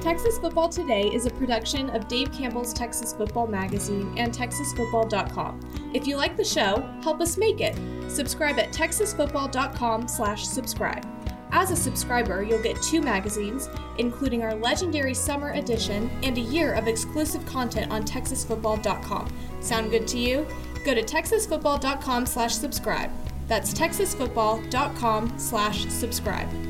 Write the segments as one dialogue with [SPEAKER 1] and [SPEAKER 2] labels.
[SPEAKER 1] Texas Football Today is a production of Dave Campbell's Texas Football Magazine and TexasFootball.com. If you like the show, help us make it. Subscribe at Texasfootball.com/slash-subscribe. As a subscriber, you'll get two magazines, including our legendary summer edition and a year of exclusive content on TexasFootball.com. Sound good to you? Go to Texasfootball.com/slash-subscribe. That's TexasFootball.com/subscribe.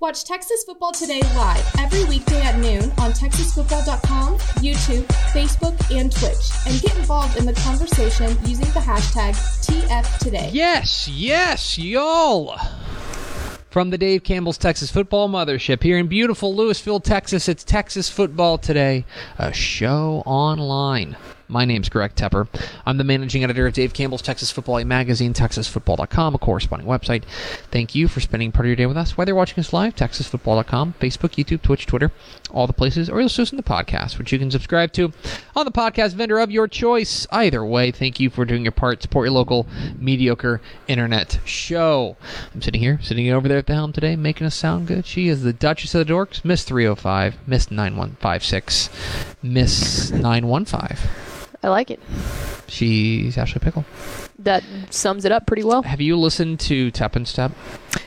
[SPEAKER 1] Watch Texas Football Today live every weekday at noon on TexasFootball.com, YouTube, Facebook, and Twitch, and get involved in the conversation using the hashtag TFToday.
[SPEAKER 2] Yes, yes, y'all. From the Dave Campbell's Texas Football Mothership here in beautiful Lewisville, Texas, it's Texas Football Today, a show online. My name's Greg Tepper. I'm the managing editor of Dave Campbell's Texas Football magazine, TexasFootball.com, a corresponding website. Thank you for spending part of your day with us, whether you're watching us live, TexasFootball.com, Facebook, YouTube, Twitch, Twitter, all the places, or you'll listen to the podcast, which you can subscribe to on the podcast vendor of your choice. Either way, thank you for doing your part. Support your local mediocre internet show. I'm sitting here, sitting over there at the helm today, making us sound good. She is the Duchess of the Dorks, Miss 305, Miss 9156, Miss 915.
[SPEAKER 3] I like it.
[SPEAKER 2] She's Ashley Pickle.
[SPEAKER 3] That sums it up pretty well.
[SPEAKER 2] Have you listened to Tap and Step?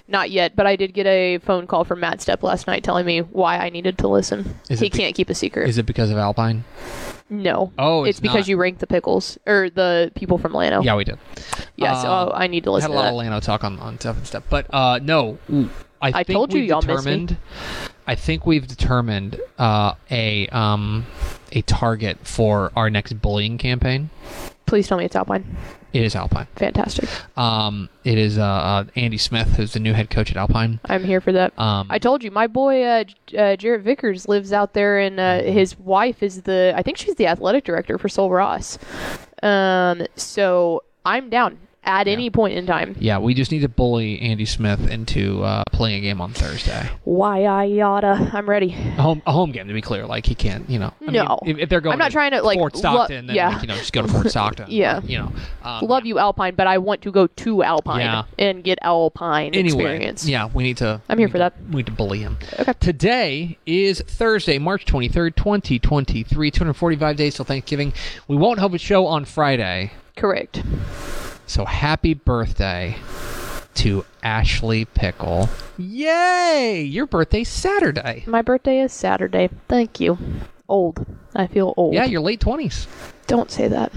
[SPEAKER 3] Not yet, but I did get a phone call from Matt Step last night telling me why I needed to listen.
[SPEAKER 2] Is
[SPEAKER 3] he
[SPEAKER 2] be-
[SPEAKER 3] can't keep a secret.
[SPEAKER 2] Is it because of Alpine?
[SPEAKER 3] no.
[SPEAKER 2] Oh,
[SPEAKER 3] it's,
[SPEAKER 2] it's
[SPEAKER 3] because
[SPEAKER 2] not.
[SPEAKER 3] you ranked the pickles or the people from Llano.
[SPEAKER 2] Yeah, we did.
[SPEAKER 3] Yes.
[SPEAKER 2] Uh,
[SPEAKER 3] oh, I need to listen.
[SPEAKER 2] Had a
[SPEAKER 3] to
[SPEAKER 2] lot of Llano talk on, on Tap and Step. But uh, no, I,
[SPEAKER 3] I
[SPEAKER 2] think
[SPEAKER 3] told you y'all
[SPEAKER 2] determined. I think we've determined uh, a um, a target for our next bullying campaign.
[SPEAKER 3] Please tell me it's Alpine.
[SPEAKER 2] It is Alpine.
[SPEAKER 3] Fantastic.
[SPEAKER 2] Um, it is uh, uh, Andy Smith, who's the new head coach at Alpine.
[SPEAKER 3] I'm here for that.
[SPEAKER 2] Um,
[SPEAKER 3] I told you, my boy uh, uh, Jarrett Vickers lives out there, and uh, his wife is the I think she's the athletic director for Sul Ross. Um, so I'm down at any point in time.
[SPEAKER 2] yeah, we just need to bully Andy Smith into uh, playing a game on Thursday.
[SPEAKER 3] Why I yada? I'm ready.
[SPEAKER 2] A home, a home game to be clear. Like he can't, you know. I mean,
[SPEAKER 3] No.
[SPEAKER 2] if, if they're going,
[SPEAKER 3] I'm not trying to, like,
[SPEAKER 2] Fort
[SPEAKER 3] lo-
[SPEAKER 2] then
[SPEAKER 3] yeah.
[SPEAKER 2] like, you know, just go to Fort Stockton.
[SPEAKER 3] Yeah.
[SPEAKER 2] you know. Um,
[SPEAKER 3] Love you, Alpine, but I want to go to Alpine
[SPEAKER 2] Yeah.
[SPEAKER 3] and get Alpine
[SPEAKER 2] Anyway,
[SPEAKER 3] experience.
[SPEAKER 2] yeah, we need to.
[SPEAKER 3] I'm here for
[SPEAKER 2] need
[SPEAKER 3] that.
[SPEAKER 2] We need to bully him.
[SPEAKER 3] Okay.
[SPEAKER 2] Today is Thursday, March 23rd, 2023. 245 days till Thanksgiving. We won't have a show on Friday,
[SPEAKER 3] Correct.
[SPEAKER 2] So happy birthday to Ashley Pickle. Yay! Your birthday's Saturday.
[SPEAKER 3] My birthday is Saturday. Thank you. Old. I feel old.
[SPEAKER 2] Yeah, you're late 20s.
[SPEAKER 3] Don't say that.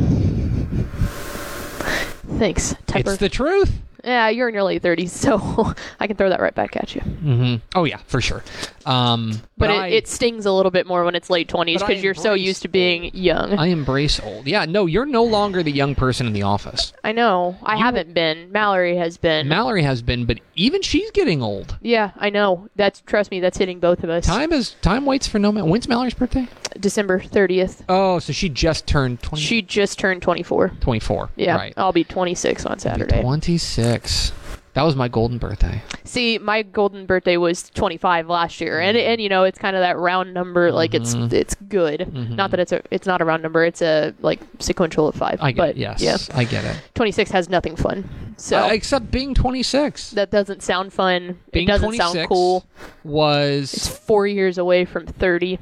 [SPEAKER 3] Thanks, Tepper.
[SPEAKER 2] It's the truth.
[SPEAKER 3] Yeah, you're in your late 30s, so I can throw that right back at you.
[SPEAKER 2] Mm-hmm. Oh yeah, for sure. Um,
[SPEAKER 3] But, it,
[SPEAKER 2] I,
[SPEAKER 3] it stings a little bit more when it's late 20s because you're so used to being young.
[SPEAKER 2] I embrace old. Yeah, no, you're no longer the young person in the office.
[SPEAKER 3] I know. I
[SPEAKER 2] You-
[SPEAKER 3] haven't been. Mallory has been.
[SPEAKER 2] Mallory has been, but even she's getting old.
[SPEAKER 3] yeah, I know. That's trust me. That's hitting both of us.
[SPEAKER 2] Time is time waits for no man. When's Mallory's birthday?
[SPEAKER 3] December 30th.
[SPEAKER 2] Oh, so she just turned 20,
[SPEAKER 3] She just turned 24.
[SPEAKER 2] 24.
[SPEAKER 3] Yeah,
[SPEAKER 2] right.
[SPEAKER 3] I'll be 26 on Saturday.
[SPEAKER 2] 26. That was my golden birthday.
[SPEAKER 3] See, my golden birthday was 25 last year, and and you know it's kind of that round number. Like it's
[SPEAKER 2] Mm-hmm.
[SPEAKER 3] it's good. Not that it's a it's not a round number. It's a like sequential of five.
[SPEAKER 2] I get
[SPEAKER 3] but
[SPEAKER 2] it. Yes,
[SPEAKER 3] yeah,
[SPEAKER 2] I get it.
[SPEAKER 3] 26 has nothing fun. So
[SPEAKER 2] Uh, except being 26
[SPEAKER 3] that doesn't sound fun.
[SPEAKER 2] Being
[SPEAKER 3] it doesn't
[SPEAKER 2] 26
[SPEAKER 3] sound cool. It's
[SPEAKER 2] was
[SPEAKER 3] four years away from 30.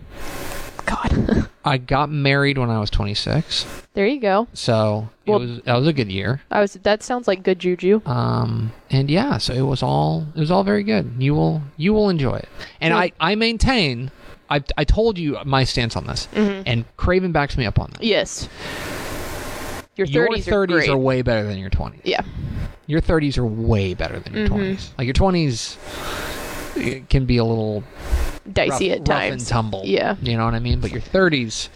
[SPEAKER 3] God,
[SPEAKER 2] I got married when I was 26.
[SPEAKER 3] there you go.
[SPEAKER 2] So
[SPEAKER 3] Well-
[SPEAKER 2] it was that was a good year.
[SPEAKER 3] I was. That sounds like good juju.
[SPEAKER 2] um and yeah so it was all it was all very good you will you will enjoy it and i i maintain i i told you my stance on this
[SPEAKER 3] Mm-hmm.
[SPEAKER 2] and craven backs me up on that
[SPEAKER 3] Yes. Your 30s,
[SPEAKER 2] your
[SPEAKER 3] are
[SPEAKER 2] 30s
[SPEAKER 3] great.
[SPEAKER 2] are, way better than your 20s
[SPEAKER 3] yeah.
[SPEAKER 2] your 30s are way better than your
[SPEAKER 3] Mhm.
[SPEAKER 2] 20s like your 20s it can be a little
[SPEAKER 3] Dicey
[SPEAKER 2] rough,
[SPEAKER 3] at
[SPEAKER 2] rough
[SPEAKER 3] times.
[SPEAKER 2] and tumble
[SPEAKER 3] Yeah.
[SPEAKER 2] you know what i mean but your 30s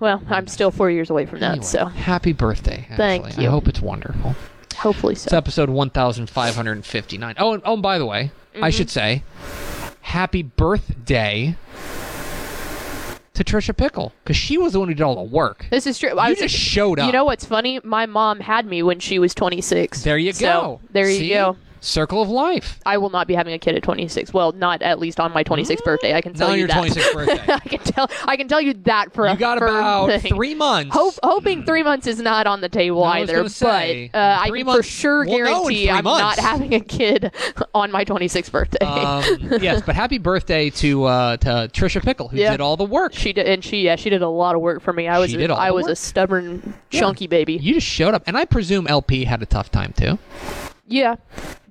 [SPEAKER 3] Well, I'm still four years away from that,
[SPEAKER 2] anyway,
[SPEAKER 3] so
[SPEAKER 2] happy birthday
[SPEAKER 3] Thank you.
[SPEAKER 2] i hope it's wonderful
[SPEAKER 3] hopefully
[SPEAKER 2] It's
[SPEAKER 3] so.
[SPEAKER 2] episode 1559. Oh, and, oh, and by the way,
[SPEAKER 3] Mm-hmm.
[SPEAKER 2] I should say, happy birthday to Trisha Pickle because she was the one who did all the work.
[SPEAKER 3] This is true. I was
[SPEAKER 2] just showed up.
[SPEAKER 3] You know what's funny? My mom had me when she was 26.
[SPEAKER 2] There you
[SPEAKER 3] So,
[SPEAKER 2] go.
[SPEAKER 3] there you
[SPEAKER 2] See?
[SPEAKER 3] go.
[SPEAKER 2] Circle of life.
[SPEAKER 3] I will not be having a kid at 26. Well, not at least on my 26th birthday. I can tell
[SPEAKER 2] Not on
[SPEAKER 3] you
[SPEAKER 2] your
[SPEAKER 3] that.
[SPEAKER 2] 26th birthday.
[SPEAKER 3] I can tell. I can tell you that for a
[SPEAKER 2] You got
[SPEAKER 3] firm
[SPEAKER 2] about
[SPEAKER 3] thing.
[SPEAKER 2] three months.
[SPEAKER 3] Hope, hoping three months is not on the table
[SPEAKER 2] I was
[SPEAKER 3] either,
[SPEAKER 2] gonna say,
[SPEAKER 3] but uh, I
[SPEAKER 2] three
[SPEAKER 3] can
[SPEAKER 2] months-
[SPEAKER 3] for sure
[SPEAKER 2] we'll know in
[SPEAKER 3] guarantee
[SPEAKER 2] three
[SPEAKER 3] I'm not having a kid on my 26th birthday.
[SPEAKER 2] Um, yes, but happy birthday to uh, to Trisha Pickle who
[SPEAKER 3] Yeah.
[SPEAKER 2] did all the work.
[SPEAKER 3] she did, and she yeah, she did a lot of work for me. I was
[SPEAKER 2] She did all
[SPEAKER 3] I
[SPEAKER 2] the
[SPEAKER 3] was a stubborn, chunky baby.
[SPEAKER 2] You just showed up, and I presume LP had a tough time too.
[SPEAKER 3] Yeah,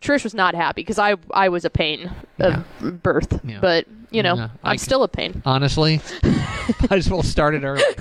[SPEAKER 3] Trish was not happy because I I was a pain of birth,
[SPEAKER 2] Yeah.
[SPEAKER 3] but you know
[SPEAKER 2] Yeah, I
[SPEAKER 3] I'm still a pain.
[SPEAKER 2] Honestly, might as well start it early.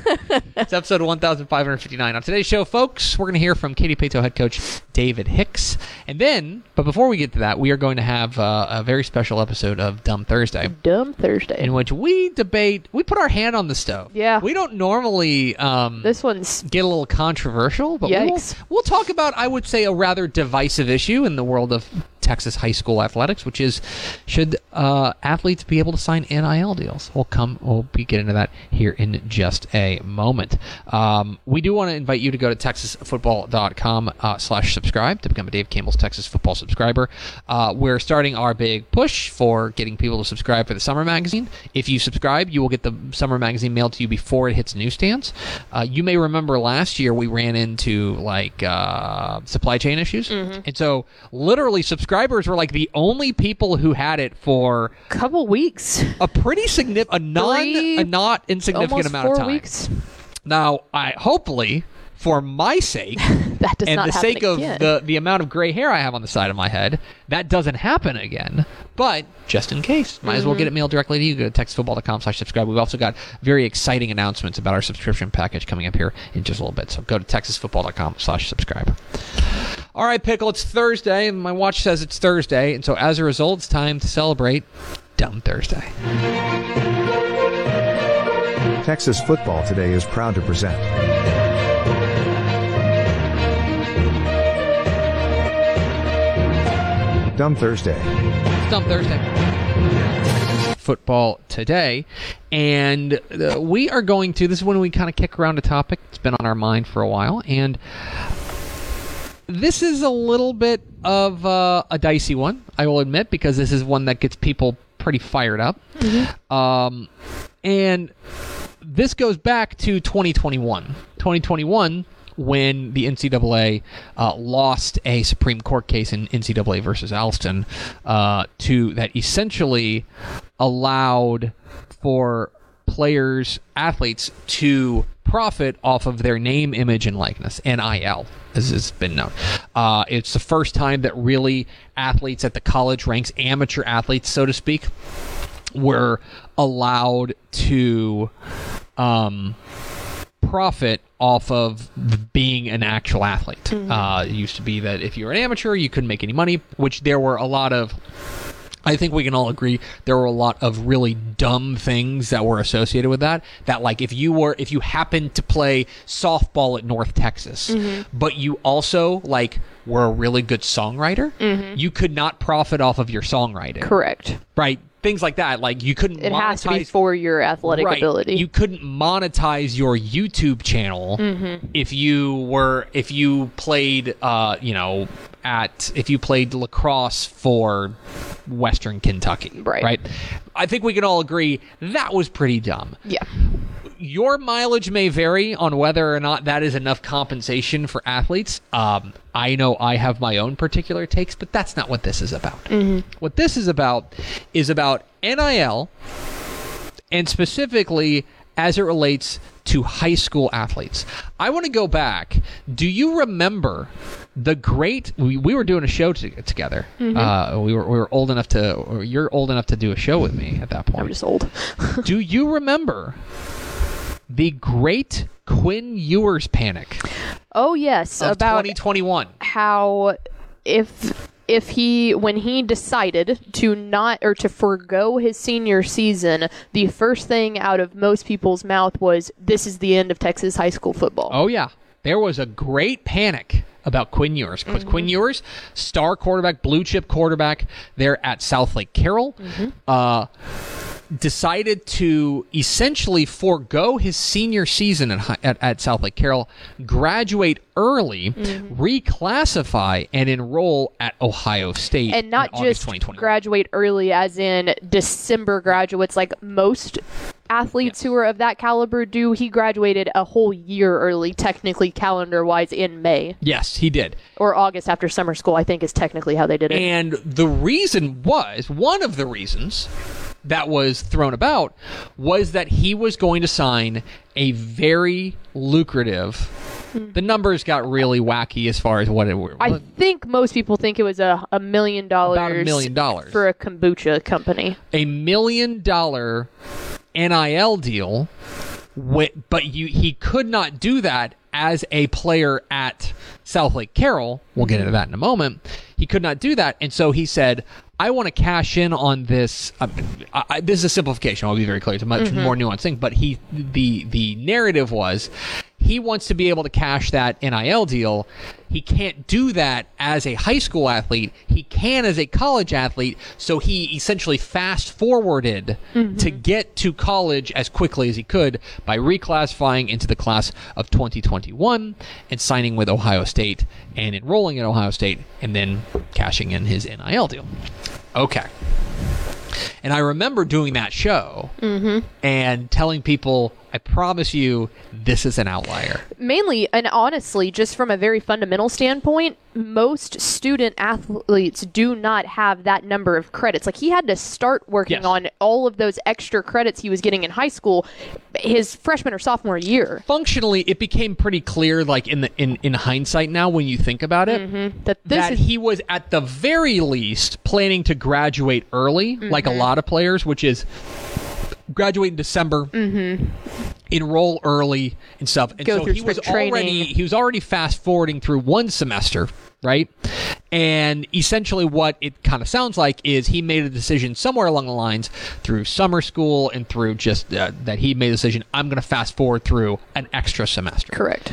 [SPEAKER 2] it's episode 1559. On today's show, folks, we're going to hear from Katy Paetow head coach David Hicks. And then, but before we get to that, we are going to have uh, a very special episode of Dumb Thursday.
[SPEAKER 3] Dumb Thursday.
[SPEAKER 2] In which we debate, we put our hand on the stove.
[SPEAKER 3] Yeah.
[SPEAKER 2] We don't normally um,
[SPEAKER 3] this one's
[SPEAKER 2] get a little controversial, but we'll, we'll talk about, I would say, a rather divisive issue in the world of Texas high school athletics, which is should uh, athletes be able to sign NIL deals? We'll come, we'll be getting to that here in just a moment. Um, we do want to invite you to go to texasfootball.com uh, slash subscribe to become a Dave Campbell's Texas football subscriber. Uh, we're starting our big push for getting people to subscribe for the summer magazine. If you subscribe, you will get the summer magazine mailed to you before it hits newsstands. Uh, you may remember last year we ran into like uh, supply chain issues, and so literally subscribers were like the only people who had it for a
[SPEAKER 3] couple weeks,
[SPEAKER 2] a pretty significant, a non,
[SPEAKER 3] Three-
[SPEAKER 2] a not insignificant amount of time.
[SPEAKER 3] weeks.
[SPEAKER 2] Now, I hopefully for my sake
[SPEAKER 3] That does
[SPEAKER 2] and the sake of
[SPEAKER 3] again.
[SPEAKER 2] the the amount of gray hair I have on the side of my head, that doesn't happen again. But just in case, might as well
[SPEAKER 3] Mm-hmm.
[SPEAKER 2] get it mailed directly to you. Go to texasfootball.com slash subscribe. We've also got very exciting announcements about our subscription package coming up here in just a little bit. So go to texasfootball.com slash subscribe. All right, Pickle, it's Thursday, and my watch says it's Thursday, and so as a result, it's time to celebrate Dumb Thursday.
[SPEAKER 4] Texas Football Today is proud to present. Dumb Thursday.
[SPEAKER 2] Dumb Thursday. Football today, and uh, we are going to. This is when we kind of kick around a topic that's been on our mind for a while, and this is a little bit of uh, a dicey one, I will admit, because this is one that gets people pretty fired up. Um, and this goes back to 2021. 2021, when the NCAA uh, lost a Supreme Court case in NCAA versus Alston, uh, to that essentially allowed for players, athletes to profit off of their name, image, and likeness, NIL, as has been known. Uh, it's the first time that really athletes at the college ranks, amateur athletes, so to speak, were allowed to um, profit off of being an actual athlete. Uh, it used to be that if you were an amateur, you couldn't make any money, which there were a lot of. I think we can all agree there were a lot of really dumb things that were associated with that. That like if you were if you happened to play softball at North Texas, mm-hmm. but you also like were a really good songwriter, mm-hmm. you could not profit off of your songwriting.
[SPEAKER 3] Correct.
[SPEAKER 2] Right. Things like that. Like you couldn't
[SPEAKER 3] It
[SPEAKER 2] monetize
[SPEAKER 3] has to be for your athletic
[SPEAKER 2] right.
[SPEAKER 3] ability.
[SPEAKER 2] You couldn't monetize your YouTube channel
[SPEAKER 3] Mm-hmm.
[SPEAKER 2] if you were if you played uh, you know, at if you played lacrosse for Western Kentucky.
[SPEAKER 3] Right.
[SPEAKER 2] Right. I think we can all agree that was pretty dumb.
[SPEAKER 3] yeah.
[SPEAKER 2] Your mileage may vary on whether or not that is enough compensation for athletes. Um, I know I have my own particular takes, but that's not what this is about. What this is about is about NIL and specifically as it relates to high school athletes. I want to go back. Do you remember the great? We, we were doing a show to, together. Uh, we were we were old enough to. Or you're old enough to do a show with me at that point.
[SPEAKER 3] I'm just old.
[SPEAKER 2] Do you remember the great Quinn Ewers panic
[SPEAKER 3] Oh yes,
[SPEAKER 2] of
[SPEAKER 3] about
[SPEAKER 2] 2021?
[SPEAKER 3] how if if he when he decided to not or to forego his senior season, the first thing out of most people's mouth was this is the end of Texas high school football.
[SPEAKER 2] Oh yeah, there was a great panic about Quinn Ewers because Quinn Ewers, star quarterback, blue chip quarterback, there at Southlake Carroll. Uh, decided to essentially forego his senior season at, at, at Southlake Carroll, graduate early,
[SPEAKER 3] Mm-hmm.
[SPEAKER 2] reclassify, and enroll at Ohio State.
[SPEAKER 3] and not just graduate early as in December graduates like most athletes who are of that caliber do. He graduated a whole year early, technically calendar wise, in May
[SPEAKER 2] Yes, he did.
[SPEAKER 3] or August after summer school. I think is technically how they did it.
[SPEAKER 2] And the reason was one of the reasons that was thrown about was that he was going to sign a very lucrative. The numbers got really wacky as far as what it were.
[SPEAKER 3] I think most people think it was a, a million dollars
[SPEAKER 2] About a million dollars.
[SPEAKER 3] for a kombucha company.
[SPEAKER 2] a million dollar NIL deal, but you he could not do that as a player at Southlake Carroll. We'll get into that in a moment. He could not do that, and so he said, "I want to cash in on this." Uh, I, I, this is a simplification. I'll be very clear. It's a much more nuanced thing, but he the the narrative was he wants to be able to cash that NIL deal. He can't do that as a high school athlete. He can as a college athlete. So he essentially fast forwarded mm-hmm. to get to college as quickly as he could by reclassifying into the class of 2021 and signing with Ohio State and enrolling at Ohio State and then cashing in his NIL deal. Okay. And I remember doing that show mm-hmm. and telling people, I promise you, this is an outlier.
[SPEAKER 3] Mainly and honestly, just from a very fundamental standpoint, most student athletes do not have that number of credits. Like he had to start working
[SPEAKER 2] Yes.
[SPEAKER 3] on all of those extra credits he was getting in high school his freshman or sophomore year.
[SPEAKER 2] Functionally, it became pretty clear, like in the in, in hindsight now, when you think about it, mm-hmm.
[SPEAKER 3] That this
[SPEAKER 2] that
[SPEAKER 3] is
[SPEAKER 2] he was at the very least planning to graduate early, mm-hmm. like a mm-hmm. lot of players, which is graduate in December, mm-hmm. enroll early and stuff. And
[SPEAKER 3] Go
[SPEAKER 2] so
[SPEAKER 3] through
[SPEAKER 2] he was
[SPEAKER 3] training.
[SPEAKER 2] already he was already fast forwarding through one semester, right? And essentially, what it kind of sounds like is he made a decision somewhere along the lines through summer school and through just uh, that he made a decision. I'm going to fast forward through an extra semester.
[SPEAKER 3] correct.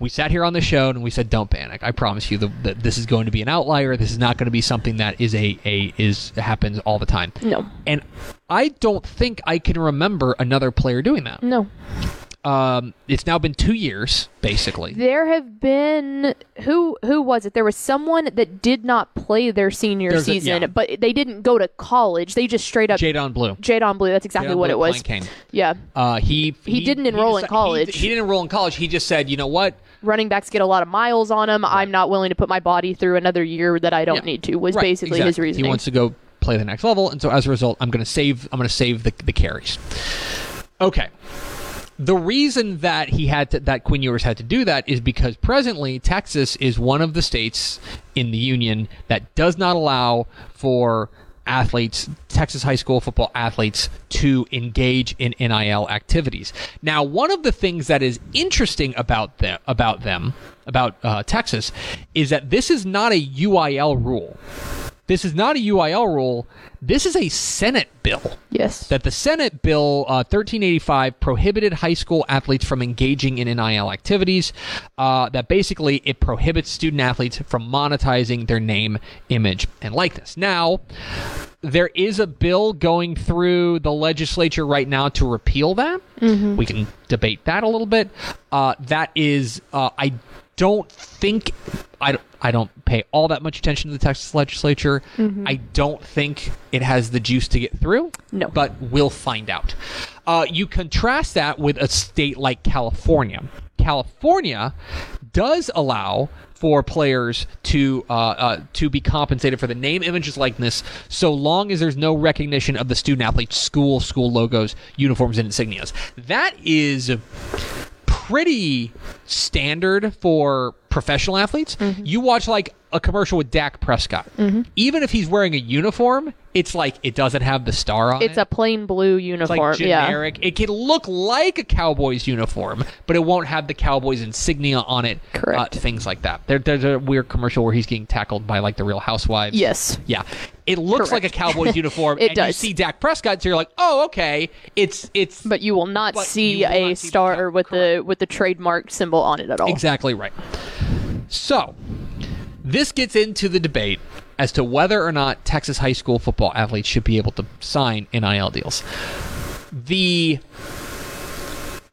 [SPEAKER 2] We sat here on the show and we said, "Don't panic. I promise you that that this is going to be an outlier. This is not going to be something that is a a is happens all the time."
[SPEAKER 3] No.
[SPEAKER 2] And I don't think I can remember another player doing that.
[SPEAKER 3] No.
[SPEAKER 2] Um, it's now been two years, basically.
[SPEAKER 3] There have been who who was it? There was someone that did not play their senior
[SPEAKER 2] There's a-
[SPEAKER 3] season,
[SPEAKER 2] yeah.
[SPEAKER 3] but they didn't go to college. They just straight up
[SPEAKER 2] Jaydon Blue.
[SPEAKER 3] Jaydon Blue. That's exactly
[SPEAKER 2] Jaydon
[SPEAKER 3] what
[SPEAKER 2] Blue
[SPEAKER 3] it was.
[SPEAKER 2] Cain.
[SPEAKER 3] Yeah.
[SPEAKER 2] Uh, he,
[SPEAKER 3] He didn't enroll in
[SPEAKER 2] deci- he-
[SPEAKER 3] college.
[SPEAKER 2] He, didn't enroll in college. He just said, "You know what?
[SPEAKER 3] running backs get a lot of miles on them. I'm not willing to put my body through another year that I don't
[SPEAKER 2] Yeah.
[SPEAKER 3] need to. Was
[SPEAKER 2] Right,
[SPEAKER 3] basically his
[SPEAKER 2] exactly.
[SPEAKER 3] reasoning.
[SPEAKER 2] He wants to go play the next level, and so as a result, I'm going to save. I'm going to save the the carries. Okay. The reason that he had to, that Quinn Ewers had to do that is because presently Texas is one of the states in the union that does not allow for athletes, Texas high school football athletes, to engage in NIL activities. Now, one of the things that is interesting about them, about them, about uh, Texas, is that this is not a UIL rule. This is not a UIL rule. This is a Senate bill
[SPEAKER 3] yes.
[SPEAKER 2] that the Senate Bill uh, 1385 prohibited high school athletes from engaging in NIL activities. Uh, that basically it prohibits student athletes from monetizing their name, image, and likeness. Now, there is a bill going through the legislature right now to repeal that. We can debate that a little bit. Uh, that is, uh, I don't think I don't, I don't pay all that much attention to the Texas legislature. I don't think it has the juice to get through.
[SPEAKER 3] No.
[SPEAKER 2] But we'll find out. Uh, you contrast that with a state like California. California does allow for players to uh, uh, to be compensated for the name, images, likeness, so long as there's no recognition of the student athlete's school, school logos, uniforms, and insignias. That is pretty standard for professional athletes. You watch like a commercial with Dak Prescott. Even if he's wearing a uniform, it's like it doesn't have the star on it.
[SPEAKER 3] It's
[SPEAKER 2] it.
[SPEAKER 3] a plain blue
[SPEAKER 2] It's
[SPEAKER 3] uniform.
[SPEAKER 2] like
[SPEAKER 3] yeah.
[SPEAKER 2] generic. It can look like a Cowboys uniform, but it won't have the Cowboys insignia on it.
[SPEAKER 3] Correct.
[SPEAKER 2] Uh, things like that. There, there's a weird commercial where he's getting tackled by like the Real Housewives.
[SPEAKER 3] Yes.
[SPEAKER 2] Yeah. It looks like a Cowboys uniform,
[SPEAKER 3] It
[SPEAKER 2] and
[SPEAKER 3] does.
[SPEAKER 2] you see Dak Prescott, so you're like, oh, okay. It's it's
[SPEAKER 3] But you will not see
[SPEAKER 2] will
[SPEAKER 3] a
[SPEAKER 2] not see
[SPEAKER 3] star with the with the trademark symbol on it at all.
[SPEAKER 2] Exactly right. So, this gets into the debate as to whether or not Texas high school football athletes should be able to sign NIL deals. The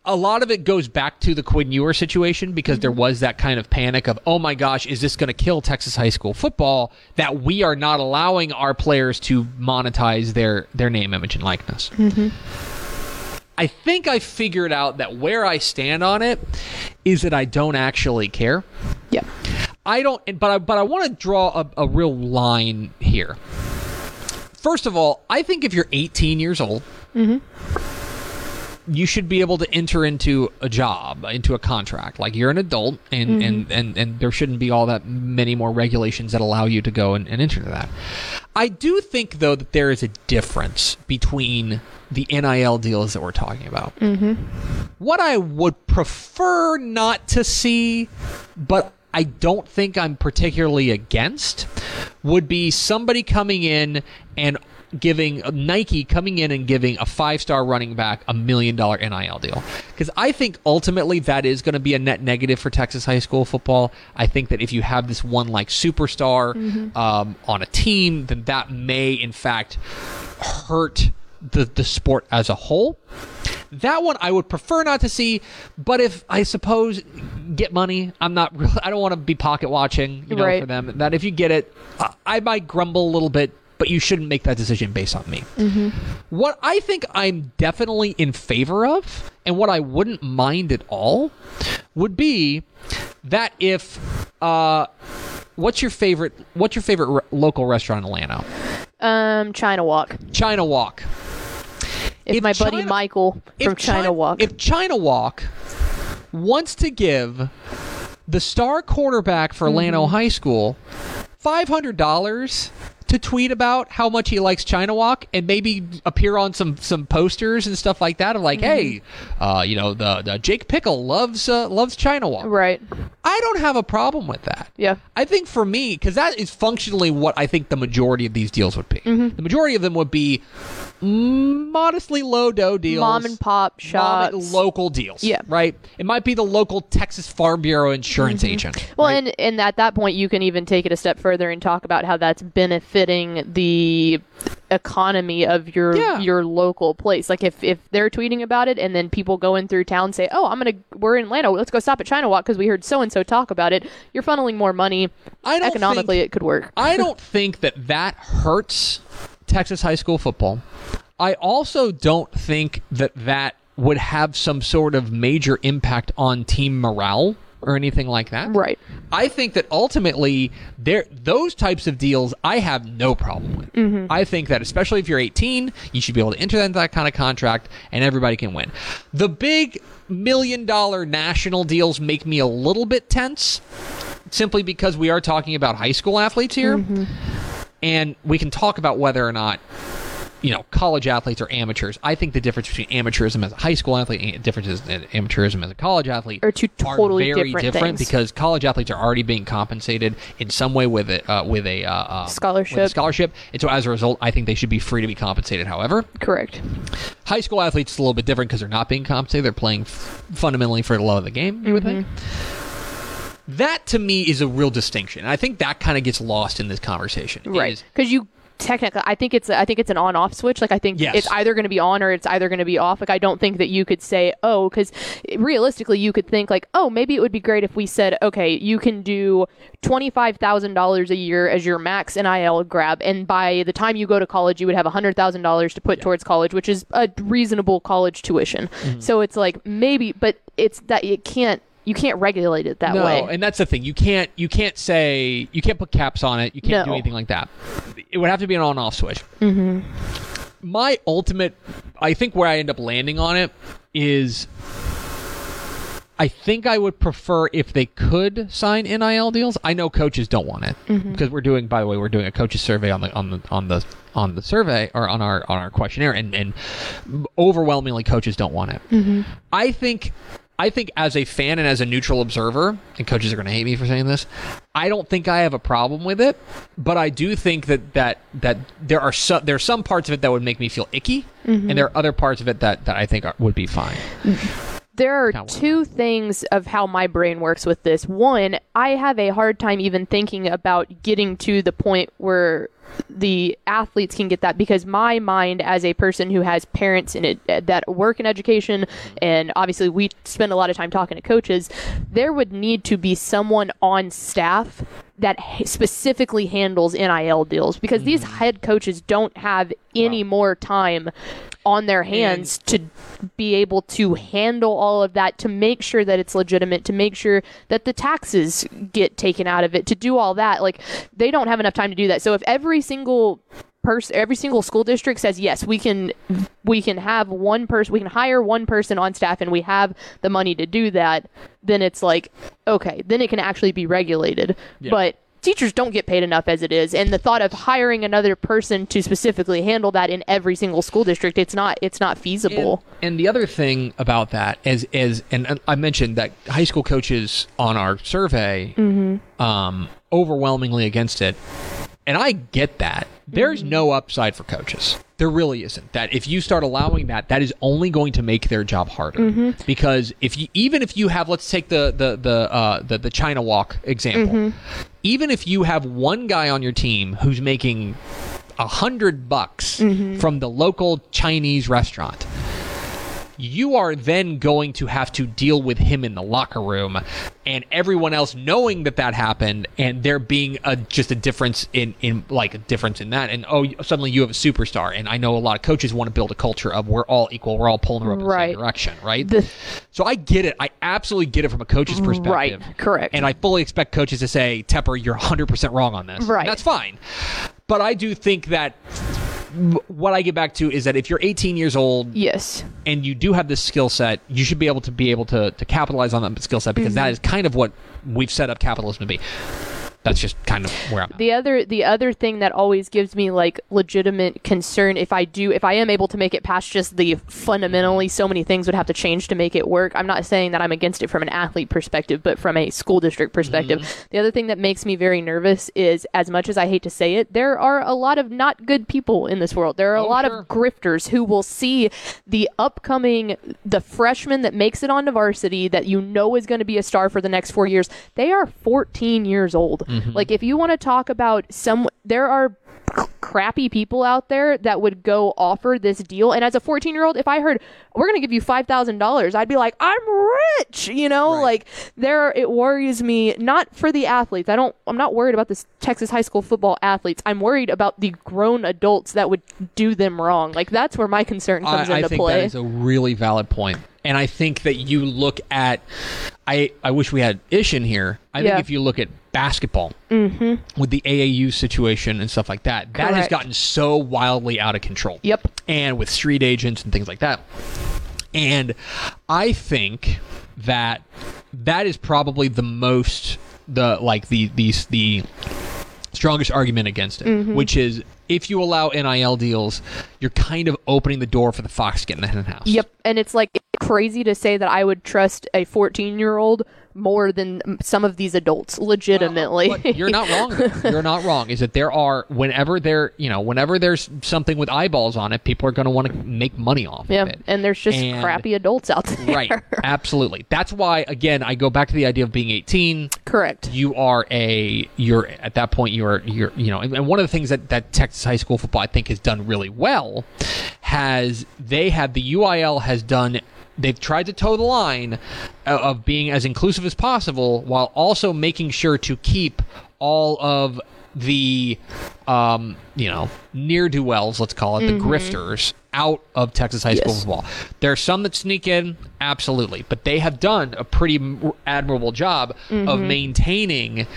[SPEAKER 2] a lot of it goes back to the Quinn Ewer situation because there mm-hmm. was that kind of panic of, oh my gosh, is this going to kill Texas high school football that we are not allowing our players to monetize their their name, image, and likeness. Mm-hmm. I think I figured out that where I stand on it is that I don't actually care.
[SPEAKER 3] Yeah.
[SPEAKER 2] I don't, but I but I want to draw a, a real line here. First of all, I think if you're 18 years old, mm-hmm. You should be able to enter into a job, into a contract. Like you're an adult, and mm-hmm. and, and and there shouldn't be all that many more regulations that allow you to go and, and enter that. I do think though that there is a difference between the NIL deals that we're talking about. Mm-hmm. What I would prefer not to see, but I don't think I'm particularly against, would be somebody coming in and giving Nike coming in and giving a five star running back a million dollar NIL deal. Because I think ultimately that is going to be a net negative for Texas high school football. I think that if you have this one like superstar um, on a team, then that may in fact hurt the, the sport as a whole. That one I would prefer not to see, but if I suppose get money, I'm not really, I don't want to be pocket watching, you know,
[SPEAKER 3] Right.
[SPEAKER 2] for them. That if you get it, I, I might grumble a little bit, but you shouldn't make that decision based on me. What I think I'm definitely in favor of, and what I wouldn't mind at all, would be that if uh, what's your favorite what's your favorite re- local restaurant in Atlanta?
[SPEAKER 3] Um, China Walk.
[SPEAKER 2] China Walk.
[SPEAKER 3] If,
[SPEAKER 2] If
[SPEAKER 3] my buddy Michael from China
[SPEAKER 2] Chi-
[SPEAKER 3] Walk.
[SPEAKER 2] If China Walk wants to give the star quarterback for
[SPEAKER 3] Mm-hmm.
[SPEAKER 2] High School five hundred dollars to tweet about how much he likes China Walk and maybe appear on some some posters and stuff like that of like, hey,
[SPEAKER 3] Mm-hmm.
[SPEAKER 2] uh, you know, the, the Jake Pickle loves uh, loves China Walk.
[SPEAKER 3] right.
[SPEAKER 2] I don't have a problem with that.
[SPEAKER 3] Yeah.
[SPEAKER 2] I think for me, because that is functionally what I think the majority of these deals would be.
[SPEAKER 3] Mm-hmm.
[SPEAKER 2] The majority of them would be modestly low dough deals,
[SPEAKER 3] Mom and pop shops.
[SPEAKER 2] local deals.
[SPEAKER 3] Yeah.
[SPEAKER 2] right. It might be the local Texas Farm Bureau insurance agent.
[SPEAKER 3] Mm-hmm. Well,
[SPEAKER 2] right?
[SPEAKER 3] and and at that point, you can even take it a step further and talk about how that's benefiting the economy of your
[SPEAKER 2] Yeah.
[SPEAKER 3] your local place. Like if if they're tweeting about it, and then people going through town say, "Oh, I'm gonna we're in Atlanta, let's go stop at China Walk because we heard so and so talk about it." You're funneling more money.
[SPEAKER 2] I don't
[SPEAKER 3] Economically,
[SPEAKER 2] think-
[SPEAKER 3] it could work.
[SPEAKER 2] I don't think that that hurts Texas high school football. I also don't think that that would have some sort of major impact on team morale or anything like that.
[SPEAKER 3] Right.
[SPEAKER 2] I think that ultimately there those types of deals I have no problem with.
[SPEAKER 3] Mm-hmm.
[SPEAKER 2] I think that especially if you're 18, you should be able to enter into that kind of contract and everybody can win. The big million dollar national deals make me a little bit tense simply because we are talking about high school athletes here.
[SPEAKER 3] Mm-hmm.
[SPEAKER 2] And we can talk about whether or not you know, college athletes are amateurs. I think the difference between amateurism as a high school athlete and differences in amateurism as a college athlete
[SPEAKER 3] Are two totally
[SPEAKER 2] very
[SPEAKER 3] different
[SPEAKER 2] different because college athletes are already being compensated in some way with a uh, with a uh, uh,
[SPEAKER 3] Scholarship.
[SPEAKER 2] with a scholarship, and so as a result, I think they should be free to be compensated. However,
[SPEAKER 3] Correct.
[SPEAKER 2] high school athletes a little bit different because they're not being compensated; they're playing f- fundamentally for the love of the game. You would think. That to me is a real distinction. I think that kind of gets lost in this conversation.
[SPEAKER 3] Right. Because you technically, I think it's I think it's an on-off switch. Like I think
[SPEAKER 2] Yes.
[SPEAKER 3] it's either going to be on or it's either going to be off. Like I don't think that you could say, oh, because realistically, you could think like, oh, maybe it would be great if we said, okay, you can do twenty-five thousand dollars a year as your max NIL grab, and by the time you go to college, you would have hundred thousand dollars to put towards college, which is a reasonable college tuition.
[SPEAKER 2] Mm-hmm.
[SPEAKER 3] So it's like maybe, but it's that it can't. You can't regulate it that
[SPEAKER 2] no,
[SPEAKER 3] way.
[SPEAKER 2] and that's the thing. You can't you can't say you can't put caps on it. You can't do anything like that. It would have to be an on off switch. Mm-hmm. My ultimate, I think where I end up landing on it is. I think I would prefer if they could sign NIL deals. I know coaches don't want it because we're doing. By the way, we're doing a coaches survey on the on the on the on the survey or on our on our questionnaire, and and overwhelmingly coaches don't want it. I think I think as a fan and as a neutral observer, and coaches are going to hate me for saying this, I don't think I have a problem with it, but I do think that that that there are some there are some parts of it that would make me feel icky, and mm-hmm. there are other parts of it that that I think are, would be fine.
[SPEAKER 3] There are two things of how my brain works with this. One, I have a hard time even thinking about getting to the point where the athletes can get that because my mind as a person who has parents in it uh, that work in education and obviously we spend a lot of time talking to coaches there would need to be someone on staff that specifically handles NIL deals because these head coaches don't have any more time on their hands to be able to handle all of that to make sure that it's legitimate to make sure that the taxes get taken out of it to do all that. Like they don't have enough time to do that. So if every single person every single school district says yes we can we can have one person we can hire one person on staff and we have the money to do that then it's like okay then it can actually be regulated. But teachers don't get paid enough as it is and the thought of hiring another person to specifically handle that in every single school district it's not it's not feasible
[SPEAKER 2] And, and the other thing about that is is and, and I mentioned that high school coaches on our survey um, overwhelmingly against it, and I get that. There's no upside for coaches. There really isn't. That if you start allowing that, that is only going to make their job harder. Mm-hmm. Because if you even if you have, let's take the the the uh, the, the China Walk example. Mm-hmm. Even if you have one guy on your team who's making a hundred bucks mm-hmm. from the local Chinese restaurant you are then going to have to deal with him in the locker room and everyone else knowing that that happened and there being a just a difference in in like a difference in that. And oh suddenly you have a superstar. And i know a lot of coaches want to build a culture of we're all equal we're all pulling the rope in the
[SPEAKER 3] Right.
[SPEAKER 2] same direction right?
[SPEAKER 3] The-
[SPEAKER 2] so i get it. I absolutely get it from a coach's perspective.
[SPEAKER 3] Right, correct.
[SPEAKER 2] and i fully expect coaches to say tepper you're 100% wrong on this. And
[SPEAKER 3] Right.
[SPEAKER 2] that's fine. But i do think that what I get back to is that if you're 18 years old
[SPEAKER 3] yes
[SPEAKER 2] and you do have this skill set, you should be able to be able to, to capitalize on that skill set because mm-hmm. that is kind of what we've set up capitalism to be. That's just kind of where I'm at.
[SPEAKER 3] the other the other thing that always gives me like legitimate concern if I do if I am able to make it past just the fundamentally so many things would have to change to make it work. I'm not saying that I'm against it from an athlete perspective, but from a school district perspective.
[SPEAKER 2] Mm-hmm.
[SPEAKER 3] The other thing that makes me very nervous is as much as I hate to say it, there are a lot of not good people in this world. There are a
[SPEAKER 2] Oh,
[SPEAKER 3] lot
[SPEAKER 2] sure.
[SPEAKER 3] of grifters who will see the upcoming the freshman that makes it onto varsity that you know is going to be a star for the next 4 years. They are 14 years old. Mm-hmm. Like if you want to talk about some there are crappy people out there that would go offer this deal and as a 14 year old if i heard we're going to give you $5000 i'd be like i'm rich you know like there it worries me not for the athletes i don't i'm not worried about this texas high school football athletes i'm worried about the grown adults that would do them wrong like that's where my concern comes
[SPEAKER 2] I, I
[SPEAKER 3] into
[SPEAKER 2] think
[SPEAKER 3] play
[SPEAKER 2] that is a really valid point. And I think that you look at, I, I wish we had Ish in here. I
[SPEAKER 3] Yeah.
[SPEAKER 2] think if you look at basketball with the AAU situation and stuff like that, that has gotten so wildly out of control.
[SPEAKER 3] Yep.
[SPEAKER 2] And with street agents and things like that. And I think that that is probably the most the like the the the strongest argument against it,
[SPEAKER 3] Mm-hmm.
[SPEAKER 2] which is if you allow NIL deals, you're kind of opening the door for the fox to get in the hen house.
[SPEAKER 3] Yep, and it's like crazy to say that I would trust a 14 year old more than some of these adults, legitimately.
[SPEAKER 2] But you're not wrong. You're not wrong. Is that there are whenever there you know whenever there's something with eyeballs on it, people are going to want to make money off
[SPEAKER 3] yeah,
[SPEAKER 2] of it.
[SPEAKER 3] and there's just
[SPEAKER 2] And-
[SPEAKER 3] crappy adults out there.
[SPEAKER 2] Right. Absolutely. That's why again I go back to the idea of being 18.
[SPEAKER 3] Correct.
[SPEAKER 2] You are a you're at that point you're you're you know and, and one of the things that that Texas high school football I think has done really well has they have the UIL has done they've tried to toe the line of, being as inclusive as possible while also making sure to keep all of the um, you know near do wells let's call it the grifters out of Texas high school
[SPEAKER 3] Yes.
[SPEAKER 2] football. There are some that sneak in, absolutely, but they have done a pretty admirable job of maintaining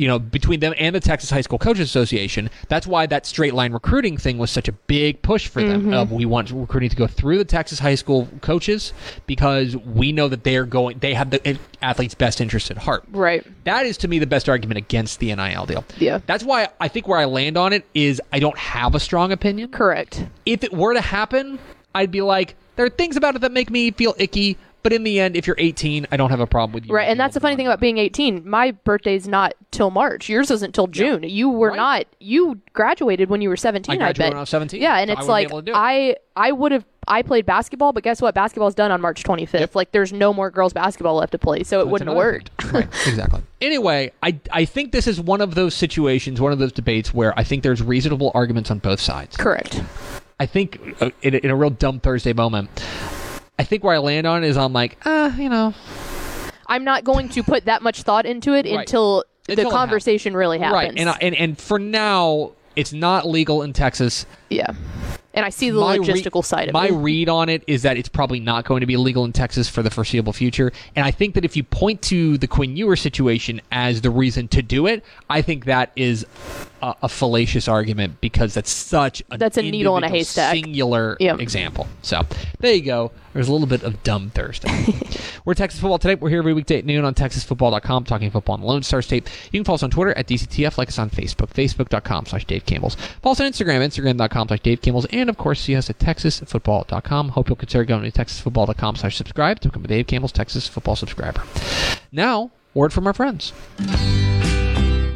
[SPEAKER 2] you know, between them and the Texas High School Coaches Association. That's why that straight line recruiting thing was such a big push for them. Mm-hmm. Of we want recruiting to go through the Texas high school coaches because we know that they are going, they have the athlete's best interest at heart.
[SPEAKER 3] Right.
[SPEAKER 2] That is to me the best argument against the NIL deal.
[SPEAKER 3] Yeah.
[SPEAKER 2] That's why I think where I land on it is I don't have a strong opinion
[SPEAKER 3] Correct.
[SPEAKER 2] if it were to happen, I'd be like, there are things about it that make me feel icky, But in the end, if you're 18, I don't have a problem with you.
[SPEAKER 3] Right, and that's the funny thing about being 18. My birthday's not till March. Yours isn't till June. You were
[SPEAKER 2] Right.
[SPEAKER 3] not. You graduated when you were 17.
[SPEAKER 2] I graduated
[SPEAKER 3] bet.
[SPEAKER 2] when I was 17,
[SPEAKER 3] Yeah, and
[SPEAKER 2] so
[SPEAKER 3] it's
[SPEAKER 2] wouldn't
[SPEAKER 3] like
[SPEAKER 2] able to do it.
[SPEAKER 3] I I would have. I played basketball, but guess what? Basketball's done on March 25th.
[SPEAKER 2] Yep.
[SPEAKER 3] Like, there's no more girls basketball left to play, so it
[SPEAKER 2] That's
[SPEAKER 3] wouldn't have worked.
[SPEAKER 2] right, exactly. Anyway, I I think this is one of those situations, one of those debates where I think there's reasonable arguments on both sides.
[SPEAKER 3] Correct.
[SPEAKER 2] I think uh, in, a, in a real dumb Thursday moment, I think where I land on is I'm like, uh, you know,
[SPEAKER 3] I'm not going to put that much thought into it
[SPEAKER 2] Right.
[SPEAKER 3] until the
[SPEAKER 2] Until it
[SPEAKER 3] conversation really happens.
[SPEAKER 2] right, and, I, and and for now, it's not legal in Texas.
[SPEAKER 3] yeah. And I see the
[SPEAKER 2] My re-
[SPEAKER 3] logistical side of
[SPEAKER 2] my
[SPEAKER 3] it.
[SPEAKER 2] My read on it is that it's probably not going to be legal in Texas for the foreseeable future. And I think that if you point to the Quinn Ewer situation as the reason to do it, I think that is a, a fallacious argument because that's such a
[SPEAKER 3] That's a needle in a haystack.
[SPEAKER 2] singular
[SPEAKER 3] Yeah.
[SPEAKER 2] example. So there you go. There's a little bit of dumb Thursday. We're Texas Football Today. We're here every weekday at noon on TexasFootball.com, talking football on the Lone Star State. You can follow us on Twitter at DCTF, like us on Facebook, Facebook.com slash Dave Campbell's. Follow us on Instagram, Instagram.com slash Dave Campbell's, and of course, see us at TexasFootball.com. Hope you'll consider going to TexasFootball.com slash subscribe to become a Dave Campbell's Texas Football subscriber. Now, word from our friends.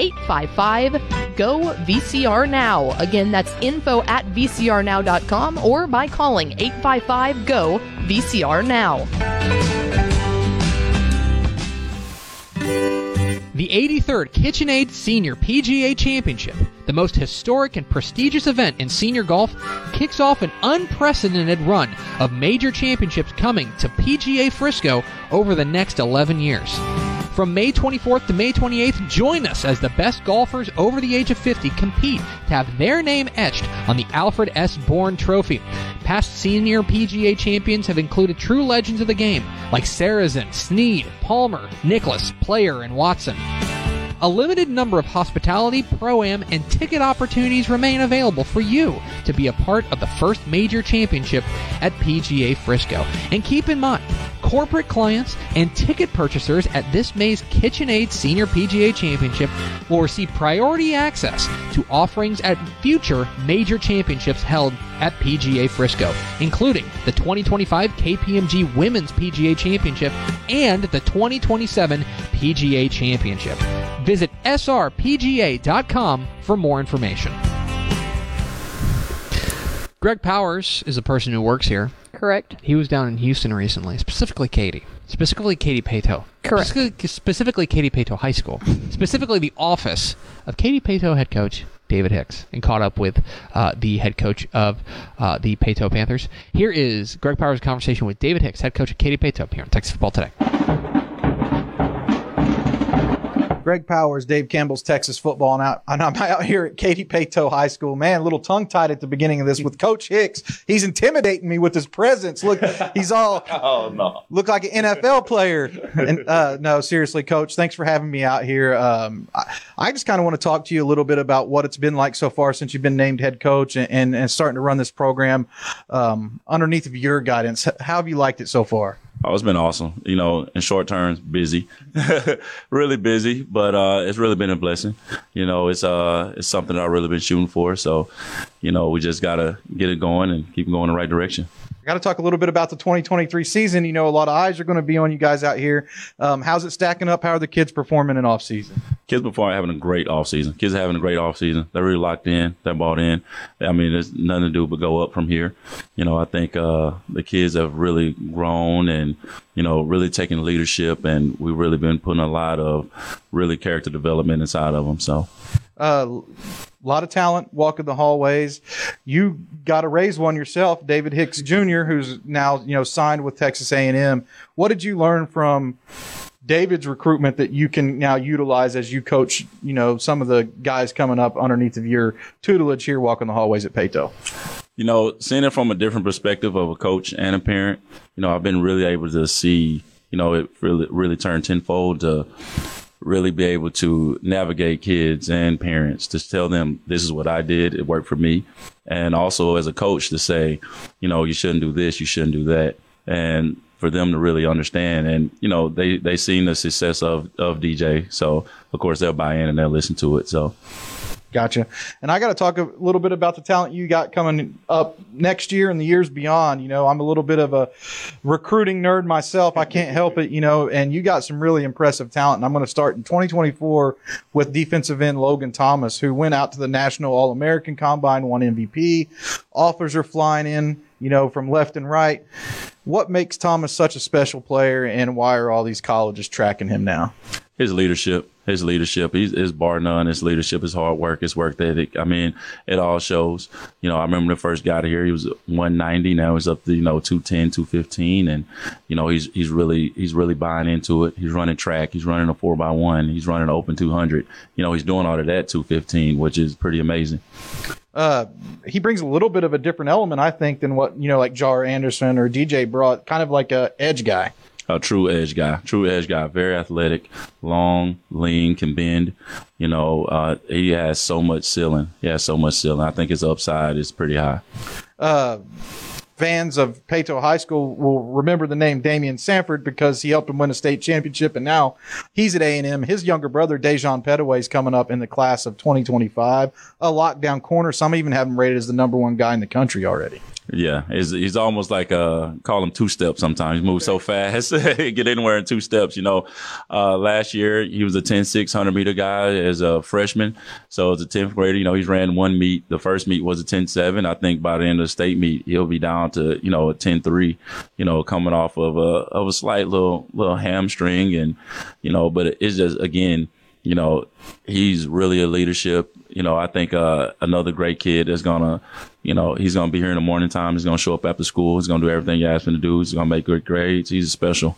[SPEAKER 3] 855 GO VCR Now. Again, that's info at vcrnow.com or by calling 855 GO VCR Now.
[SPEAKER 2] The 83rd KitchenAid Senior PGA Championship, the most historic and prestigious event in senior golf, kicks off an unprecedented run of major championships coming to PGA Frisco over the next 11 years. From May 24th to May 28th, join us as the best golfers over the age of 50 compete to have their name etched on the Alfred S. Bourne Trophy. Past senior PGA champions have included true legends of the game like Sarazen, Snead, Palmer, Nicklaus, Player, and Watson. A limited number of hospitality, pro am, and ticket opportunities remain available for you to be a part of the first major championship at PGA Frisco. And keep in mind, corporate clients and ticket purchasers at this May's KitchenAid Senior PGA Championship will receive priority access to offerings at future major championships held at PGA Frisco, including the 2025 KPMG Women's PGA Championship and the 2027 PGA Championship. Visit srpga.com for more information. Greg Powers is a person who works here.
[SPEAKER 3] Correct.
[SPEAKER 2] He was down in Houston recently, specifically Katy, specifically Katy Paetow.
[SPEAKER 3] Correct.
[SPEAKER 2] Specifically, specifically Katy Paetow High School, specifically the office of Katy Paetow head coach David Hicks, and caught up with uh, the head coach of uh, the Paetow Panthers. Here is Greg Powers' conversation with David Hicks, head coach of Katy Paetow, here on Texas Football Today.
[SPEAKER 5] Greg Powers, Dave Campbell's Texas football, and, out, and I'm out here at Katy Paetow High School. Man, a little tongue tied at the beginning of this with Coach Hicks. He's intimidating me with his presence. Look, he's all
[SPEAKER 6] Oh no.
[SPEAKER 5] look like an NFL player. And uh, no, seriously, Coach, thanks for having me out here. Um, I, I just kind of want to talk to you a little bit about what it's been like so far since you've been named head coach and, and, and starting to run this program um, underneath of your guidance. How have you liked it so far?
[SPEAKER 6] Oh, it's been awesome. You know, in short terms, busy, really busy, but uh, it's really been a blessing. You know, it's uh, it's something that I've really been shooting for. So, you know, we just gotta get it going and keep going in the right direction.
[SPEAKER 5] Got to talk a little bit about the 2023 season. You know, a lot of eyes are going to be on you guys out here. Um, how's it stacking up? How are the kids performing in off season?
[SPEAKER 6] Kids performing having a great off season. Kids having a great off season. They're really locked in. They're bought in. I mean, there's nothing to do but go up from here. You know, I think uh, the kids have really grown and you know really taken leadership, and we've really been putting a lot of really character development inside of them. So.
[SPEAKER 5] Uh, a lot of talent walking the hallways. You got to raise one yourself, David Hicks Jr., who's now you know signed with Texas A&M. What did you learn from David's recruitment that you can now utilize as you coach? You know some of the guys coming up underneath of your tutelage here, walking the hallways at Paetow.
[SPEAKER 6] You know, seeing it from a different perspective of a coach and a parent, you know, I've been really able to see, you know, it really really turn tenfold to really be able to navigate kids and parents to tell them this is what I did, it worked for me. And also as a coach to say, you know, you shouldn't do this, you shouldn't do that. And for them to really understand and you know they they seen the success of of DJ so of course they'll buy in and they'll listen to it so
[SPEAKER 5] Gotcha. And I got to talk a little bit about the talent you got coming up next year and the years beyond. You know, I'm a little bit of a recruiting nerd myself. I can't help it, you know, and you got some really impressive talent. And I'm going to start in 2024 with defensive end Logan Thomas, who went out to the National All American Combine, won MVP. Offers are flying in, you know, from left and right. What makes Thomas such a special player, and why are all these colleges tracking him now?
[SPEAKER 6] His leadership his leadership, he's, his bar none. His leadership, his hard work, his work ethic. I mean, it all shows. You know, I remember the first got here, he was 190. Now he's up to you know 210, 215, and you know he's he's really he's really buying into it. He's running track. He's running a four by one. He's running an open 200. You know, he's doing all of that 215, which is pretty amazing.
[SPEAKER 5] Uh, he brings a little bit of a different element, I think, than what you know, like Jar Anderson or DJ brought. Kind of like a edge guy
[SPEAKER 6] a true edge guy, true edge guy, very athletic, long, lean, can bend. You know, uh, he has so much ceiling. He has so much ceiling. I think his upside is pretty high.
[SPEAKER 5] Uh, fans of Paetow High School will remember the name Damian Sanford because he helped him win a state championship, and now he's at A&M. His younger brother, Dejon Petaway, is coming up in the class of 2025. A lockdown corner. Some even have him rated as the number one guy in the country already.
[SPEAKER 6] Yeah, he's, he's almost like uh call him two steps. Sometimes he moves so fast, get anywhere in two steps. You know, uh, last year he was a 10 600 meter guy as a freshman. So as a 10th grader, you know, he's ran one meet. The first meet was a 10 7. I think by the end of the state meet, he'll be down to you know a 10 3. You know, coming off of a of a slight little little hamstring, and you know, but it's just again you know, he's really a leadership. You know, I think uh, another great kid is gonna, you know, he's gonna be here in the morning time. He's gonna show up after school. He's gonna do everything you ask him to do. He's gonna make good grades. He's special.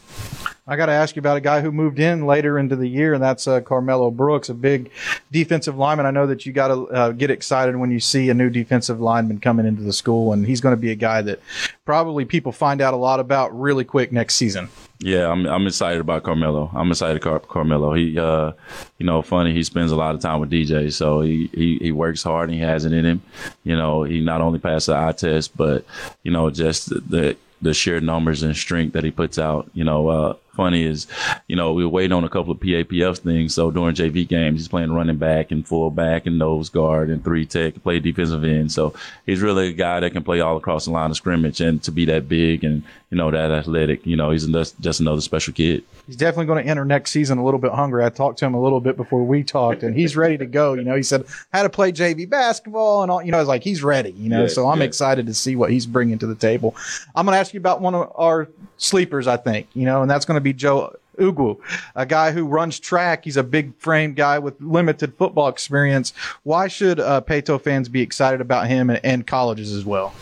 [SPEAKER 5] I got to ask you about a guy who moved in later into the year, and that's uh, Carmelo Brooks, a big defensive lineman. I know that you got to uh, get excited when you see a new defensive lineman coming into the school, and he's going to be a guy that probably people find out a lot about really quick next season.
[SPEAKER 6] Yeah, I'm I'm excited about Carmelo. I'm excited Car- Carmelo. He uh you know, funny, he spends a lot of time with DJ, so he, he he works hard and he has it in him. You know, he not only passed the eye test, but you know, just the, the the sheer numbers and strength that he puts out. You know, uh, funny is, you know, we were waiting on a couple of PAPF things. So during JV games, he's playing running back and fullback and nose guard and three tech, play defensive end. So he's really a guy that can play all across the line of scrimmage and to be that big and, you know, that athletic, you know, he's just another special kid.
[SPEAKER 5] He's definitely going to enter next season a little bit hungry. I talked to him a little bit before we talked and he's ready to go. You know, he said how to play JV basketball and all, you know, I was like, he's ready, you know, yeah, so I'm yeah. excited to see what he's bringing to the table. I'm going to ask you about one of our sleepers, I think, you know, and that's going to be Joe Ugwu, a guy who runs track. He's a big frame guy with limited football experience. Why should uh, fans be excited about him and, and colleges as well?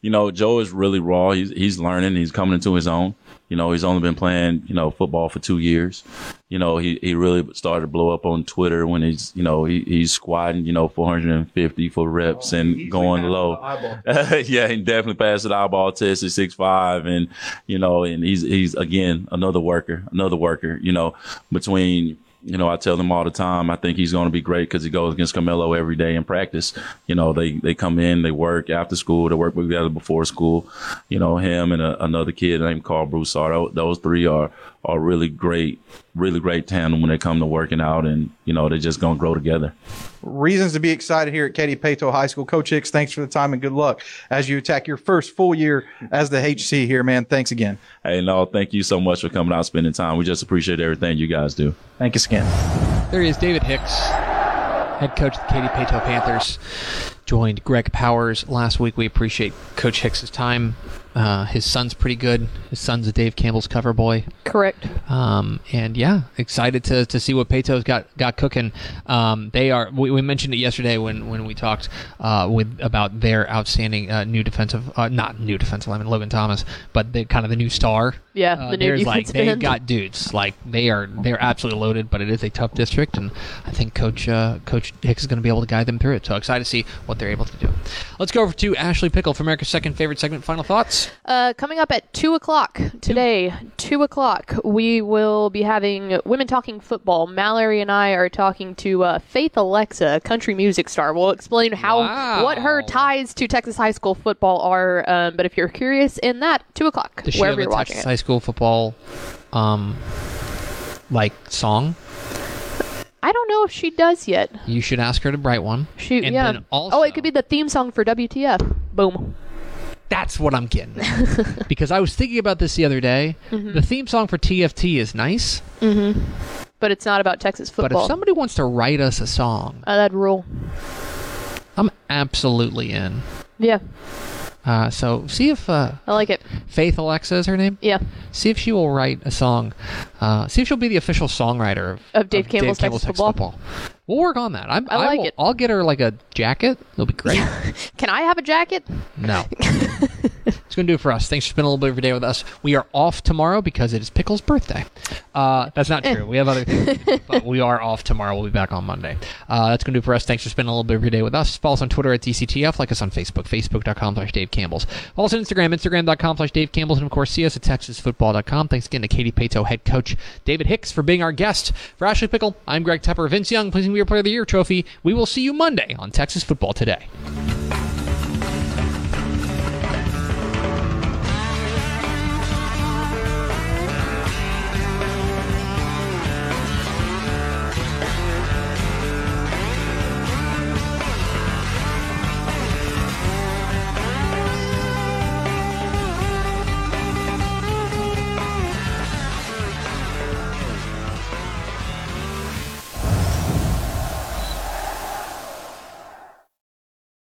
[SPEAKER 6] You know, Joe is really raw. He's he's learning. He's coming into his own. You know, he's only been playing, you know, football for two years. You know, he, he really started to blow up on Twitter when he's, you know, he, he's squatting, you know, 450 for reps oh, and going low. yeah, he definitely passed the eyeball test at six five, and you know, and he's he's again another worker, another worker. You know, between you know, I tell them all the time, I think he's going to be great because he goes against Carmelo every day in practice. You know, they, they come in, they work after school, they work together before school. You know, him and a, another kid named Carl Broussard, those three are, are really great, really great tandem when they come to working out and, you know, they're just going to grow together.
[SPEAKER 5] reasons to be excited here at Katy Paetow High School. Coach Hicks, thanks for the time and good luck as you attack your first full year as the HC here, man. Thanks again.
[SPEAKER 6] Hey, no, thank you so much for coming out, spending time. We just appreciate everything you guys do.
[SPEAKER 5] Thank you again.
[SPEAKER 2] There he is, David Hicks, head coach of the Katy Paetow Panthers. Joined Greg Powers last week. We appreciate Coach Hicks's time. Uh, his son's pretty good. His son's a Dave Campbell's cover boy.
[SPEAKER 3] Correct.
[SPEAKER 2] Um, and yeah, excited to, to see what Paetow's got got cooking. Um, they are. We, we mentioned it yesterday when, when we talked uh, with about their outstanding uh, new defensive, uh, not new defensive lineman Logan Thomas, but the kind of the new star.
[SPEAKER 3] Yeah,
[SPEAKER 2] Uh,
[SPEAKER 3] the new
[SPEAKER 2] there's like they've
[SPEAKER 3] end.
[SPEAKER 2] got dudes like they are they're absolutely loaded, but it is a tough district, and I think Coach uh, Coach Hicks is going to be able to guide them through it. So excited to see what they're able to do. Let's go over to Ashley Pickle for America's second favorite segment. Final thoughts.
[SPEAKER 3] Uh, coming up at 2 o'clock today, 2 o'clock, we will be having Women Talking Football. Mallory and I are talking to uh, Faith Alexa, a country music star. We'll explain how
[SPEAKER 2] Wow.
[SPEAKER 3] what her ties to Texas high school football are. Um, but if you're curious in that, 2 o'clock,
[SPEAKER 2] Does
[SPEAKER 3] wherever you're watching
[SPEAKER 2] Texas
[SPEAKER 3] it.
[SPEAKER 2] high school football, um, like song?
[SPEAKER 3] I don't know if she does yet.
[SPEAKER 2] You should ask her to write one.
[SPEAKER 3] She,
[SPEAKER 2] And
[SPEAKER 3] yeah.
[SPEAKER 2] then also-
[SPEAKER 3] oh, it could be the theme song for WTF. Boom.
[SPEAKER 2] That's what I'm getting. because I was thinking about this the other day.
[SPEAKER 3] Mm-hmm.
[SPEAKER 2] The theme song for TFT is nice,
[SPEAKER 3] But it's not about Texas football.
[SPEAKER 2] but if somebody wants to write us a song,
[SPEAKER 3] uh, that'd rule.
[SPEAKER 2] I'm absolutely in.
[SPEAKER 3] Yeah,
[SPEAKER 2] Uh, so see if uh,
[SPEAKER 3] I like it.
[SPEAKER 2] Faith Alexa is her name.
[SPEAKER 3] Yeah.
[SPEAKER 2] See if she will write a song. Uh, see if she'll be the official songwriter of,
[SPEAKER 3] Of Dave Campbell's Texas football.
[SPEAKER 2] We'll work on that. I'm,
[SPEAKER 3] I like
[SPEAKER 2] will,
[SPEAKER 3] it.
[SPEAKER 2] I'll get her like a jacket. It'll be great.
[SPEAKER 3] Can I have a jacket?
[SPEAKER 2] No. it's going to do it for us. Thanks for spending a little bit of your day with us. We are off tomorrow because it is Pickle's birthday. Uh, that's not true. We have other things, do, but we are off tomorrow. We'll be back on Monday. Uh, that's going to do it for us. Thanks for spending a little bit of your day with us. Follow us on Twitter at DCTF. Like us on Facebook, facebook.com slash Dave Campbell's. Follow us on Instagram, instagram.com slash Dave Campbell's. And of course, see us at texasfootball.com. Thanks again to Katy Paetow head coach David Hicks for being our guest. For Ashley Pickle, I'm Greg Tepper. Vince Young, pleasing your player of the year trophy. We will see you Monday on Texas Football Today.